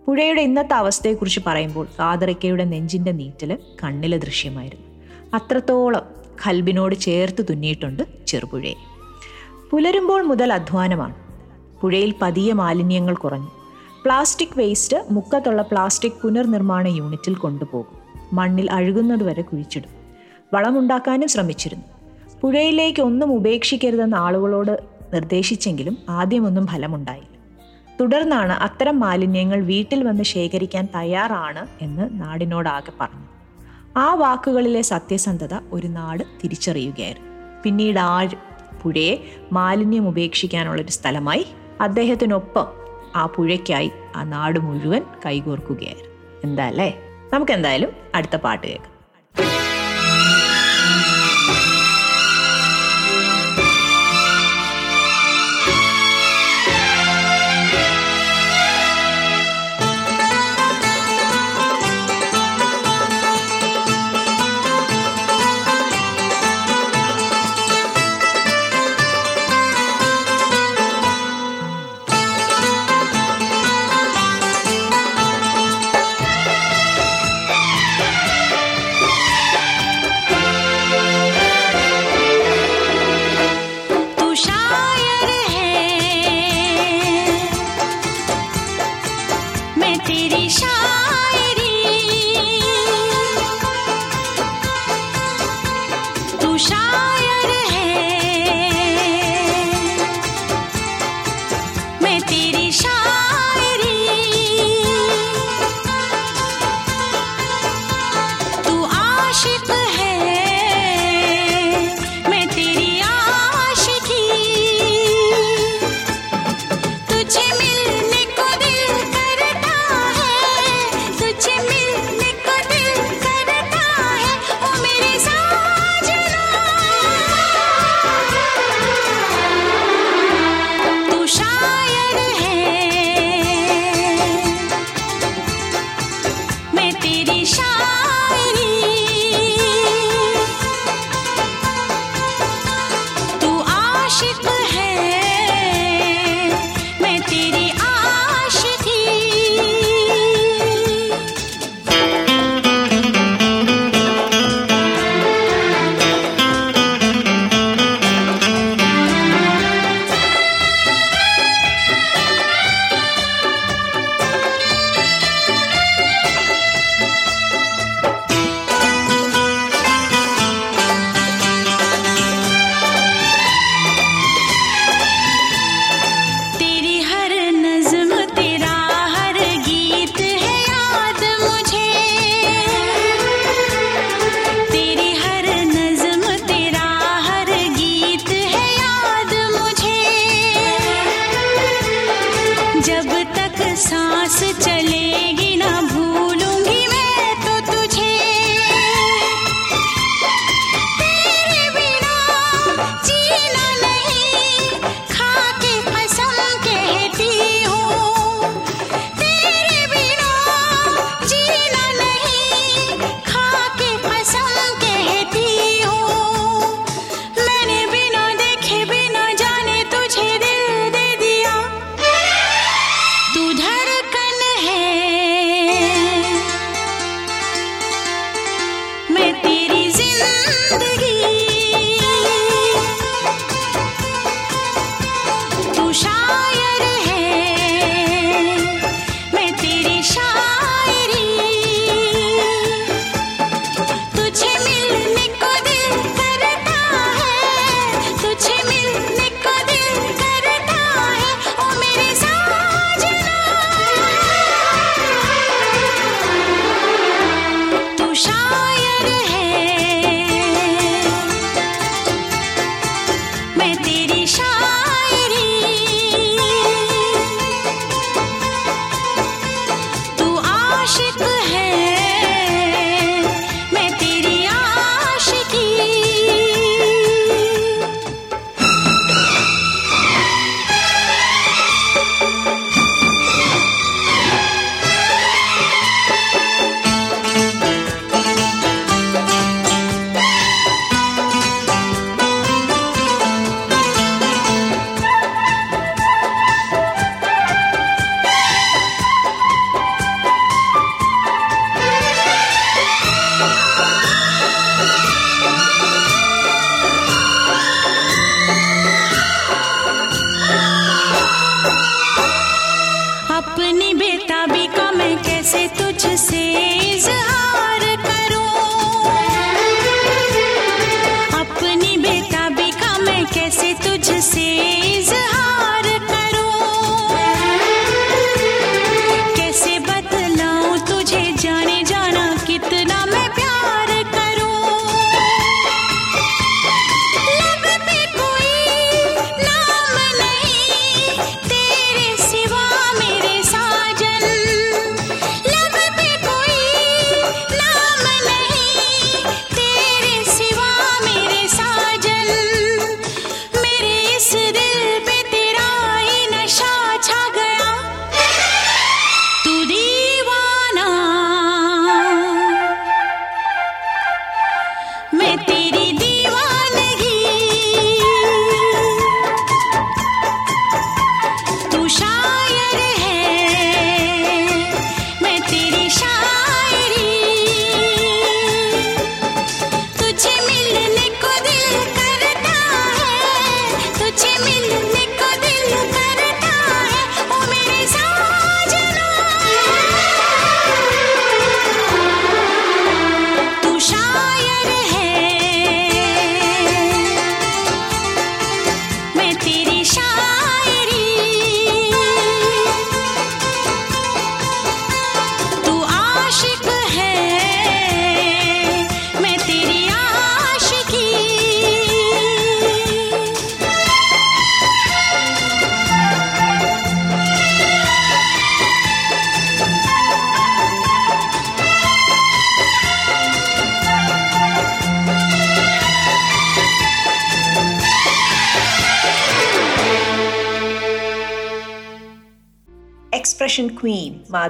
പുഴയുടെ ഇന്നത്തെ അവസ്ഥയെക്കുറിച്ച് പറയുമ്പോൾ കാതറിക്കയുടെ നെഞ്ചിന്റെ നീറ്റൽ കണ്ണിലെ ദൃശ്യമായിരുന്നു. അത്രത്തോളം ഖൽബിനോട് ചേർത്ത് തുന്നിയിട്ടുണ്ട് ചെറുപുഴയെ. പുലരുമ്പോൾ മുതൽ അധ്വാനമാണ്. പുഴയിൽ പതിയെ മാലിന്യങ്ങൾ കുറഞ്ഞു. പ്ലാസ്റ്റിക് വേസ്റ്റ് മുക്കത്തുള്ള പ്ലാസ്റ്റിക് പുനർനിർമ്മാണ യൂണിറ്റിൽ കൊണ്ടുപോകും. മണ്ണിൽ അഴുകുന്നതുവരെ കുഴിച്ചിടും. വളമുണ്ടാക്കാനും ശ്രമിച്ചിരുന്നു. പുഴയിലേക്ക് ഒന്നും ഉപേക്ഷിക്കരുതെന്ന് ആളുകളോട് നിർദ്ദേശിച്ചെങ്കിലും ആദ്യമൊന്നും ഫലമുണ്ടായില്ല. തുടർന്നാണ് അത്തരം മാലിന്യങ്ങൾ വീട്ടിൽ വന്ന് ശേഖരിക്കാൻ തയ്യാറാണ് എന്ന് നാടിനോടാകെ പറഞ്ഞു. ആ വാക്കുകളിലെ സത്യസന്ധത ഒരു നാട് തിരിച്ചറിയുകയായിരുന്നു. പിന്നീട് ആ പുഴയെ മാലിന്യം ഉപേക്ഷിക്കാനുള്ളൊരു സ്ഥലമായി അദ്ദേഹത്തിനൊപ്പം ആ പുഴയ്ക്കായി ആ നാട് മുഴുവൻ കൈകോർക്കുകയായിരുന്നു. എന്താ അല്ലേ? നമുക്ക് എന്തായാലും അടുത്ത പാട്ട് കേൾക്കാം ും.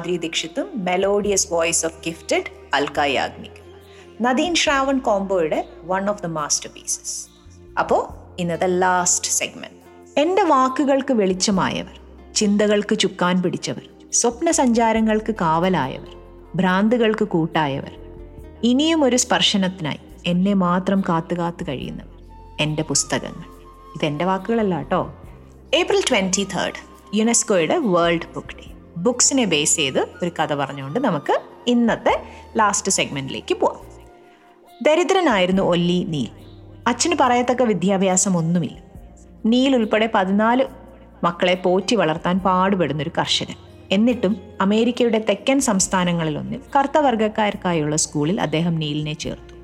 Madhuri ദീക്ഷിത്തും melodious voice of gifted Alka Yagnik. Nadeem Shravan കോംബോയുടെ one of the masterpieces അപ്പോൾ ഇന്നത്തെ ലാസ്റ്റ് സെഗ്മെന്റ് എന്റെ വാക്കുകൾക്ക് വെളിച്ചമായവർ ചിന്തകൾക്ക് ചുക്കാൻ പിടിച്ചവർ സ്വപ്ന സഞ്ചാരങ്ങൾക്ക് കാവലായവർ ഭ്രാന്തുകൾക്ക് കൂട്ടായവർ ഇനിയും ഒരു സ്പർശനത്തിനായി എന്നെ മാത്രം കാത്തു കാത്തു കഴിയുന്നവർ. എന്റെ പുസ്തകങ്ങൾ. ഇതെന്റെ വാക്കുകളല്ല കേട്ടോ. ഏപ്രിൽ ട്വന്റി തേർഡ് യുനെസ്കോയുടെ വേൾഡ് ബുക്ക് ഡേ ബുക്സിനെ ബേസ് ചെയ്ത് ഒരു കഥ പറഞ്ഞുകൊണ്ട് നമുക്ക് ഇന്നത്തെ ലാസ്റ്റ് സെഗ്മെന്റിലേക്ക് പോവാം. ദരിദ്രനായിരുന്നു ഒല്ലി നീൽ. അച്ഛന് പറയത്തക്ക വിദ്യാഭ്യാസം ഒന്നുമില്ല. നീൽ ഉൾപ്പെടെ പതിനാല് മക്കളെ പോറ്റി വളർത്താൻ പാടുപെടുന്നൊരു കർഷകൻ. എന്നിട്ടും അമേരിക്കയുടെ തെക്കൻ സംസ്ഥാനങ്ങളിലൊന്നിൽ കറുത്തവർഗക്കാർക്കായുള്ള സ്കൂളിൽ അദ്ദേഹം നീലിനെ ചേർത്തു.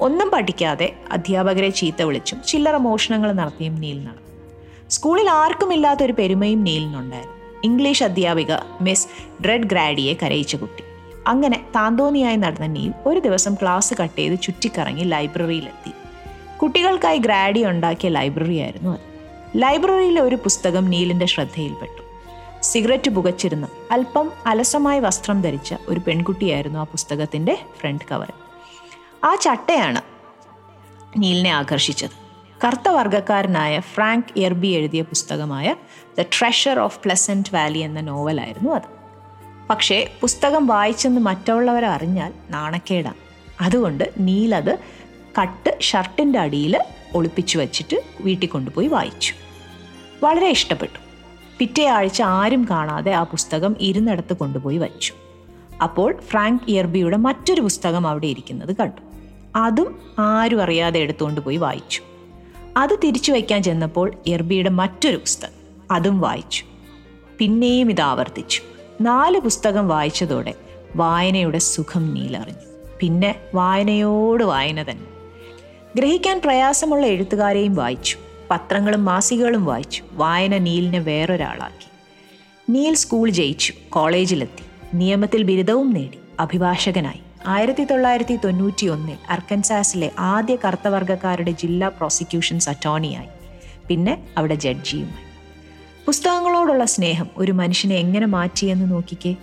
ഒന്നും പഠിക്കാതെ അധ്യാപകരെ ചീത്ത വിളിച്ചും ചില്ലറ മോഷണങ്ങൾ നടത്തിയും നീൽ നടന്നു. സ്കൂളിൽ ആർക്കുമില്ലാത്തൊരു പെരുമയും നീലിനുണ്ടായിരുന്നു. ഇംഗ്ലീഷ് അധ്യാപിക മിസ് ഡ്രെഡ് ഗ്രാഡിയെ കരയിച്ച കുട്ടി. അങ്ങനെ താന്തോന്നിയായി നടന്ന നീൽ ഒരു ദിവസം ക്ലാസ് കട്ട് ചെയ്ത് ചുറ്റിക്കറങ്ങി ലൈബ്രറിയിലെത്തി. കുട്ടികൾക്കായി ഗ്രാഡി ഉണ്ടാക്കിയ ലൈബ്രറി ആയിരുന്നു അത്. ലൈബ്രറിയിലെ ഒരു പുസ്തകം നീലിന്റെ ശ്രദ്ധയിൽപ്പെട്ടു. സിഗരറ്റ് പുകച്ചിരുന്ന. അല്പം അലസമായ വസ്ത്രം ധരിച്ച ഒരു പെൺകുട്ടിയായിരുന്നു ആ പുസ്തകത്തിന്റെ ഫ്രണ്ട് കവർ. ആ ചട്ടയാണ് നീലിനെ ആകർഷിച്ചത്. കറുത്ത വർഗക്കാരനായ ഫ്രാങ്ക് എർബി എഴുതിയ പുസ്തകമായ the treasure of pleasant valley എന്ന നോവലായിരുന്നു അത്. പക്ഷേ പുസ്തകം വായിച്ചെന്ന് മറ്റുള്ളവർ അറിഞ്ഞാൽ നാണക്കേടാണ് അതുകൊണ്ട് നീലത് കട്ട് ഷർട്ടിന്റെ അടിയിൽ ഒളിപ്പിച്ചു വച്ചിട്ട് വീട്ടിൽ കൊണ്ടുപോയി വായിച്ചു. വളരെ ഇഷ്ടപ്പെട്ടു. പിറ്റേ ആഴ്ച ആരും കാണാതെ ആ പുസ്തകം ഇരുന്നിടത്ത് കൊണ്ടുപോയി വച്ചു. അപ്പോൾ ഫ്രാങ്ക് ഇയർബിയുടെ മറ്റൊരു പുസ്തകം അവിടെ ഇരിക്കുന്നത് കണ്ടു. അതും ആരും അറിയാതെ എടുത്തുകൊണ്ട് പോയി വായിച്ചു. അത് തിരിച്ചു വയ്ക്കാൻ ചെന്നപ്പോൾ ഇയർബിയുടെ മറ്റൊരു പുസ്തകം. അതും വായിച്ചു. പിന്നെയും ഇത് ആവർത്തിച്ചു. നാല് പുസ്തകം വായിച്ചതോടെ വായനയുടെ സുഖം നീലറിഞ്ഞു. പിന്നെ വായനയോട് വായന തന്നെ. ഗ്രഹിക്കാൻ പ്രയാസമുള്ള എഴുത്തുകാരെയും വായിച്ചു. പത്രങ്ങളും മാസികകളും വായിച്ചു. വായന നീലിനെ വേറൊരാളാക്കി. നീൽ സ്കൂൾ ജയിച്ചു. കോളേജിലെത്തി. നിയമത്തിൽ ബിരുദവും നേടി. അഭിഭാഷകനായി. ആയിരത്തി തൊള്ളായിരത്തി തൊണ്ണൂറ്റി ഒന്നിൽ അർക്കൻസാസിലെ ആദ്യ കറുത്തവർഗക്കാരുടെ ജില്ലാ പ്രോസിക്യൂഷൻസ് അറ്റോർണിയായി. പിന്നെ അവിടെ ജഡ്ജിയുമായി. പുസ്തകങ്ങളോടുള്ള സ്നേഹം ഒരു മനുഷ്യനെ എങ്ങനെ മാറ്റിയെന്ന് നോക്കിക്കേ?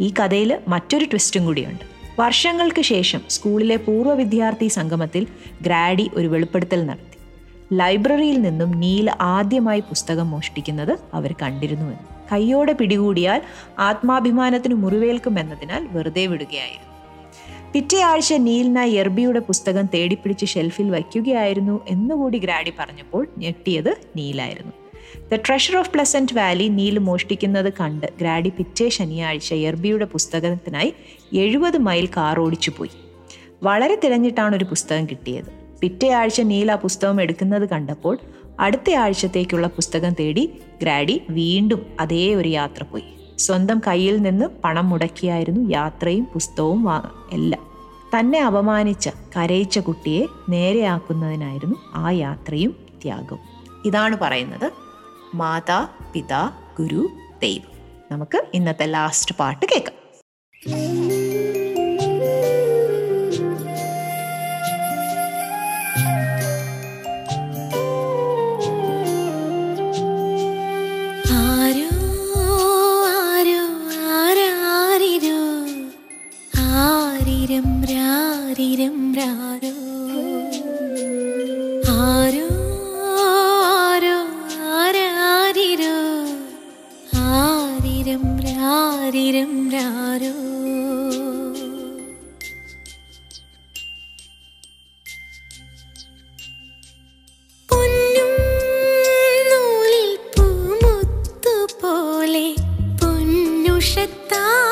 ഈ കഥയിൽ മറ്റൊരു ട്വിസ്റ്റും കൂടിയുണ്ട്. വർഷങ്ങൾക്ക് ശേഷം സ്കൂളിലെ പൂർവ വിദ്യാർത്ഥി സംഗമത്തിൽ ഗ്രാഡി ഒരു വെളിപ്പെടുത്തൽ നടത്തി. ലൈബ്രറിയിൽ നിന്നും നീൽ ആദ്യമായി പുസ്തകം മോഷ്ടിക്കുന്നത് അവർ കണ്ടിരുന്നുവെന്ന് കയ്യോടെ പിടികൂടിയാൽ ആത്മാഭിമാനത്തിന് മുറിവേൽക്കുമെന്നതിനാൽ വെറുതെ വിടുകയായിരുന്നു. പിറ്റേ ആഴ്ച നീലിനായി എർബിയുടെ പുസ്തകം തേടിപ്പിടിച്ച് ഷെൽഫിൽ വയ്ക്കുകയായിരുന്നു എന്നുകൂടി ഗ്രാഡി പറഞ്ഞപ്പോൾ ഞെട്ടിയത് നീലായിരുന്നു. The treasure of pleasant valley Neil മോഷ്ടിക്കുന്നത് കണ്ട് ഗ്രാഡി പിറ്റേ ശനിയാഴ്ച എർബിയുടെ പുസ്തകത്തിനായി എഴുപത് മൈൽ കാർ ഓടിച്ചു പോയി വളരെ തിരഞ്ഞിട്ടാണ് ഒരു പുസ്തകം കിട്ടിയത്. പിറ്റേ ആഴ്ച നീൽ ആ പുസ്തകം എടുക്കുന്നത് കണ്ടപ്പോൾ അടുത്ത ആഴ്ചത്തേക്കുള്ള പുസ്തകം തേടി ഗ്രാഡി വീണ്ടും അതേ ഒരു യാത്ര പോയി. സ്വന്തം കയ്യിൽ നിന്ന് പണം മുടക്കിയായിരുന്നു യാത്രയും പുസ്തകവും എല്ലാം. തന്നെ അപമാനിച്ച കരയിച്ച കുട്ടിയെ നേരെയാക്കുന്നതിനായിരുന്നു ആ യാത്രയും ത്യാഗവും. ഇതാണ് പറയുന്നത് മാതാ പിതാ ഗുരു ദൈവം. നമുക്ക് ഇന്നത്തെ ലാസ്റ്റ് പാട്ട് കേൾക്കാം. ആരോ രാരിരം രാരോ. ആരോ രാരിരം രാരോ. പോലെ പൊന്നുഷത്താരക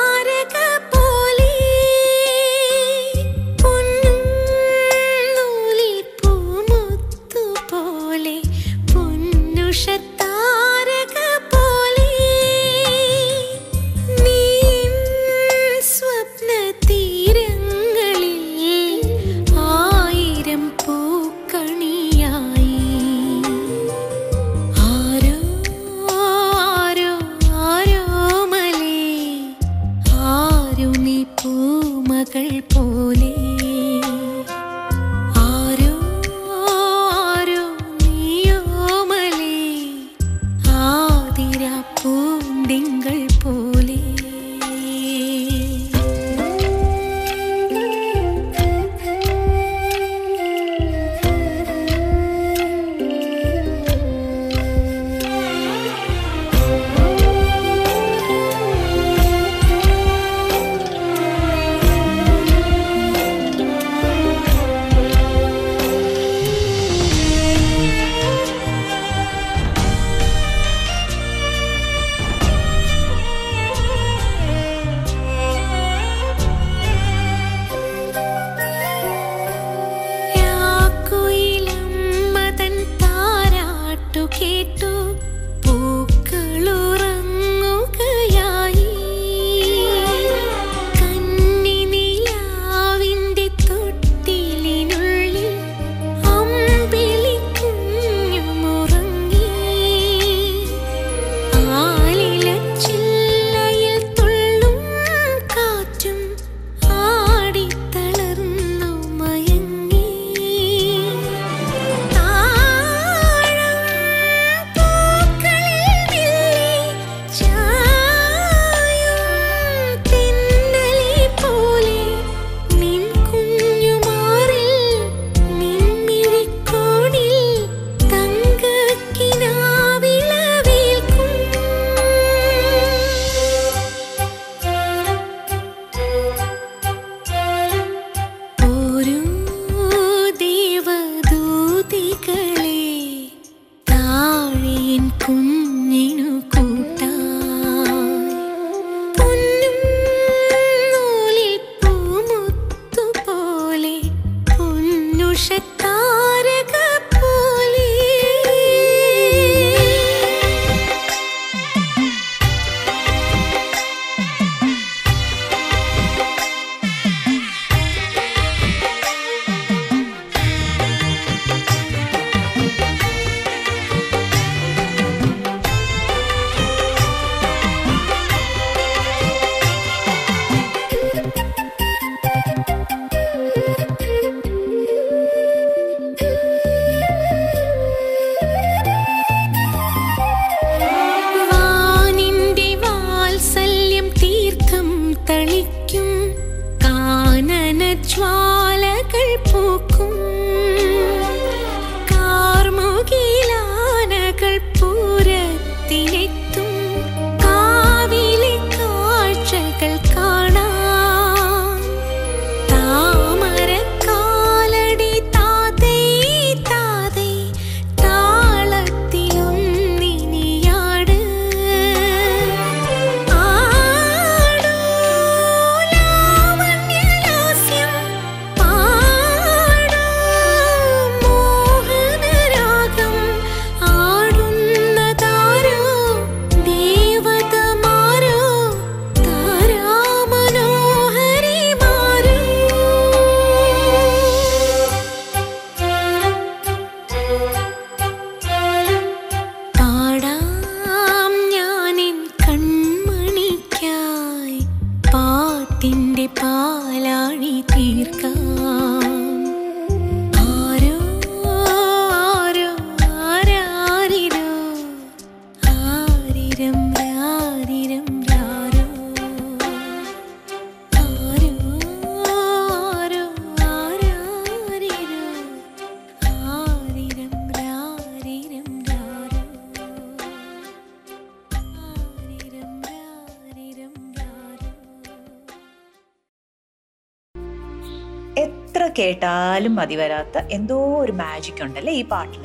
കേട്ടാലും മതി വരാത്ത എന്തോ ഒരു മാജിക് ഉണ്ടല്ലേ ഈ പാട്ടിൽ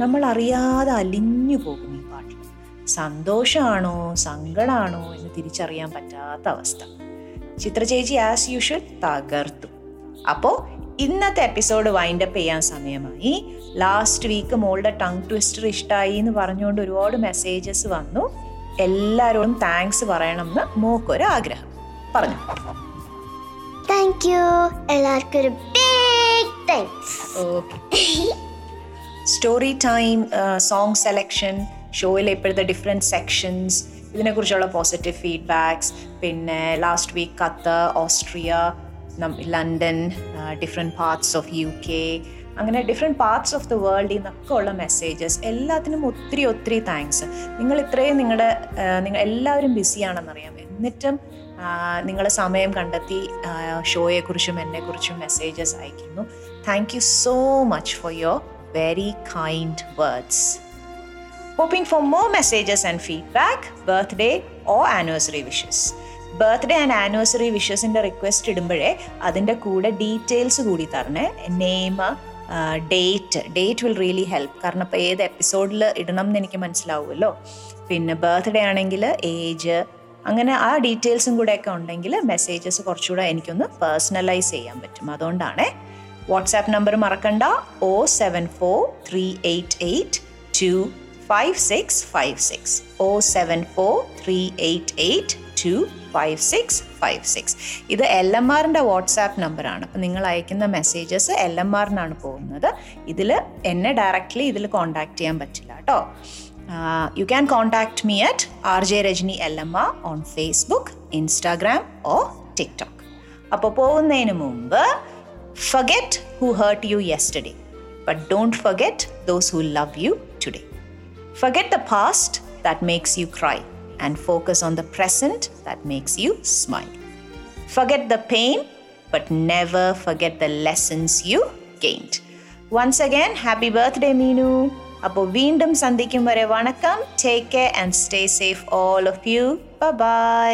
നമ്മൾ അറിയാതെ അലിഞ്ഞു പോകും ഈ പാട്ടിൽ സന്തോഷമാണോ സങ്കടമാണോ എന്ന് തിരിച്ചറിയാൻ പറ്റാത്ത അവസ്ഥ. ചിത്ര ചേച്ചി ആസ് യൂഷ്വൽ തകർത്തു. അപ്പോൾ ഇന്നത്തെ എപ്പിസോഡ് വൈൻഡപ്പ് ചെയ്യാൻ സമയമായി. ലാസ്റ്റ് വീക്ക് മോളുടെ ടങ് ട്വിസ്റ്റർ ഇഷ്ടമായി എന്ന് പറഞ്ഞുകൊണ്ട് ഒരുപാട് മെസ്സേജസ് വന്നു. എല്ലാരോടും താങ്ക്സ് പറയണം എന്ന് മോക്കൊരു ആഗ്രഹം പറഞ്ഞു താങ്ക് യു എല്ലാവർക്കും സ്റ്റോറി ടൈം സോങ് സെലക്ഷൻ ഷോയിലെ ഇപ്പോഴത്തെ ഡിഫറെന്റ് സെക്ഷൻസ് ഇതിനെക്കുറിച്ചുള്ള പോസിറ്റീവ് ഫീഡ്ബാക്സ് പിന്നെ last week Qatar Austria London different parts of U K അങ്ങനെ ഡിഫറെന്റ് പാർട്സ് ഓഫ് ദ വേൾഡിൽ നിന്നൊക്കെ ഉള്ള മെസ്സേജസ് എല്ലാത്തിനും ഒത്തിരി ഒത്തിരി താങ്ക്സ് നിങ്ങൾ ഇത്രയും നിങ്ങളുടെ നിങ്ങൾ എല്ലാവരും ബിസിയാണെന്നറിയാം എന്നിട്ടും നിങ്ങൾ സമയം കണ്ടെത്തി ഷോയെക്കുറിച്ചും എന്നെക്കുറിച്ചും മെസ്സേജസ് അയക്കുന്നു. Thank you so much for your very kind words hoping for more messages and feedback birthday or anniversary wishes birthday and anniversary വിഷസിന്റെ request ഇടുമ്പോഴേ അതിന്റെ കൂടെ ഡീറ്റെയിൽസ് കൂടി തരണേ. Name date date will really help കാരണം ഇപ്പോൾ ഏത് എപ്പിസോഡിൽ ഇടണം എന്ന് എനിക്ക് മനസ്സിലാവുമല്ലോ. പിന്നെ ബർത്ത്ഡേ ആണെങ്കിൽ ഏജ് അങ്ങനെ ആ ഡീറ്റെയിൽസും കൂടെയൊക്കെ ഉണ്ടെങ്കിൽ മെസ്സേജസ് കുറച്ചുകൂടെ എനിക്കൊന്ന് പേഴ്സണലൈസ് ചെയ്യാൻ പറ്റും. അതുകൊണ്ടാണ് വാട്സാപ്പ് നമ്പർ മറക്കണ്ട. O seven four three eight eight two five six five six. O seven four three eight eight two five six five six. ഇത് എൽ എം ആറിന്റെ വാട്സാപ്പ് നമ്പറാണ്. അപ്പം നിങ്ങൾ അയക്കുന്ന മെസ്സേജസ് എൽ എം ആറിനാണ് പോകുന്നത്. ഇതിൽ എന്നെ ഡയറക്റ്റ്ലി ഇതിൽ കോൺടാക്ട് ചെയ്യാൻ പറ്റില്ല കേട്ടോ. You can contact me at R J Rajani L M R on Facebook Instagram or TikTok അപ്പോൾ പോകുന്നതിന് മുമ്പ് forget who hurt you yesterday, but don't forget those who love you today. Forget the past that makes you cry and focus on the present that makes you smile. Forget the pain, but never forget the lessons you gained. Once again, happy birthday, Meenu. അപ്പോൾ വീണ്ടും സന്ധിക്കും വരെ വണക്കം take care and stay safe all of you bye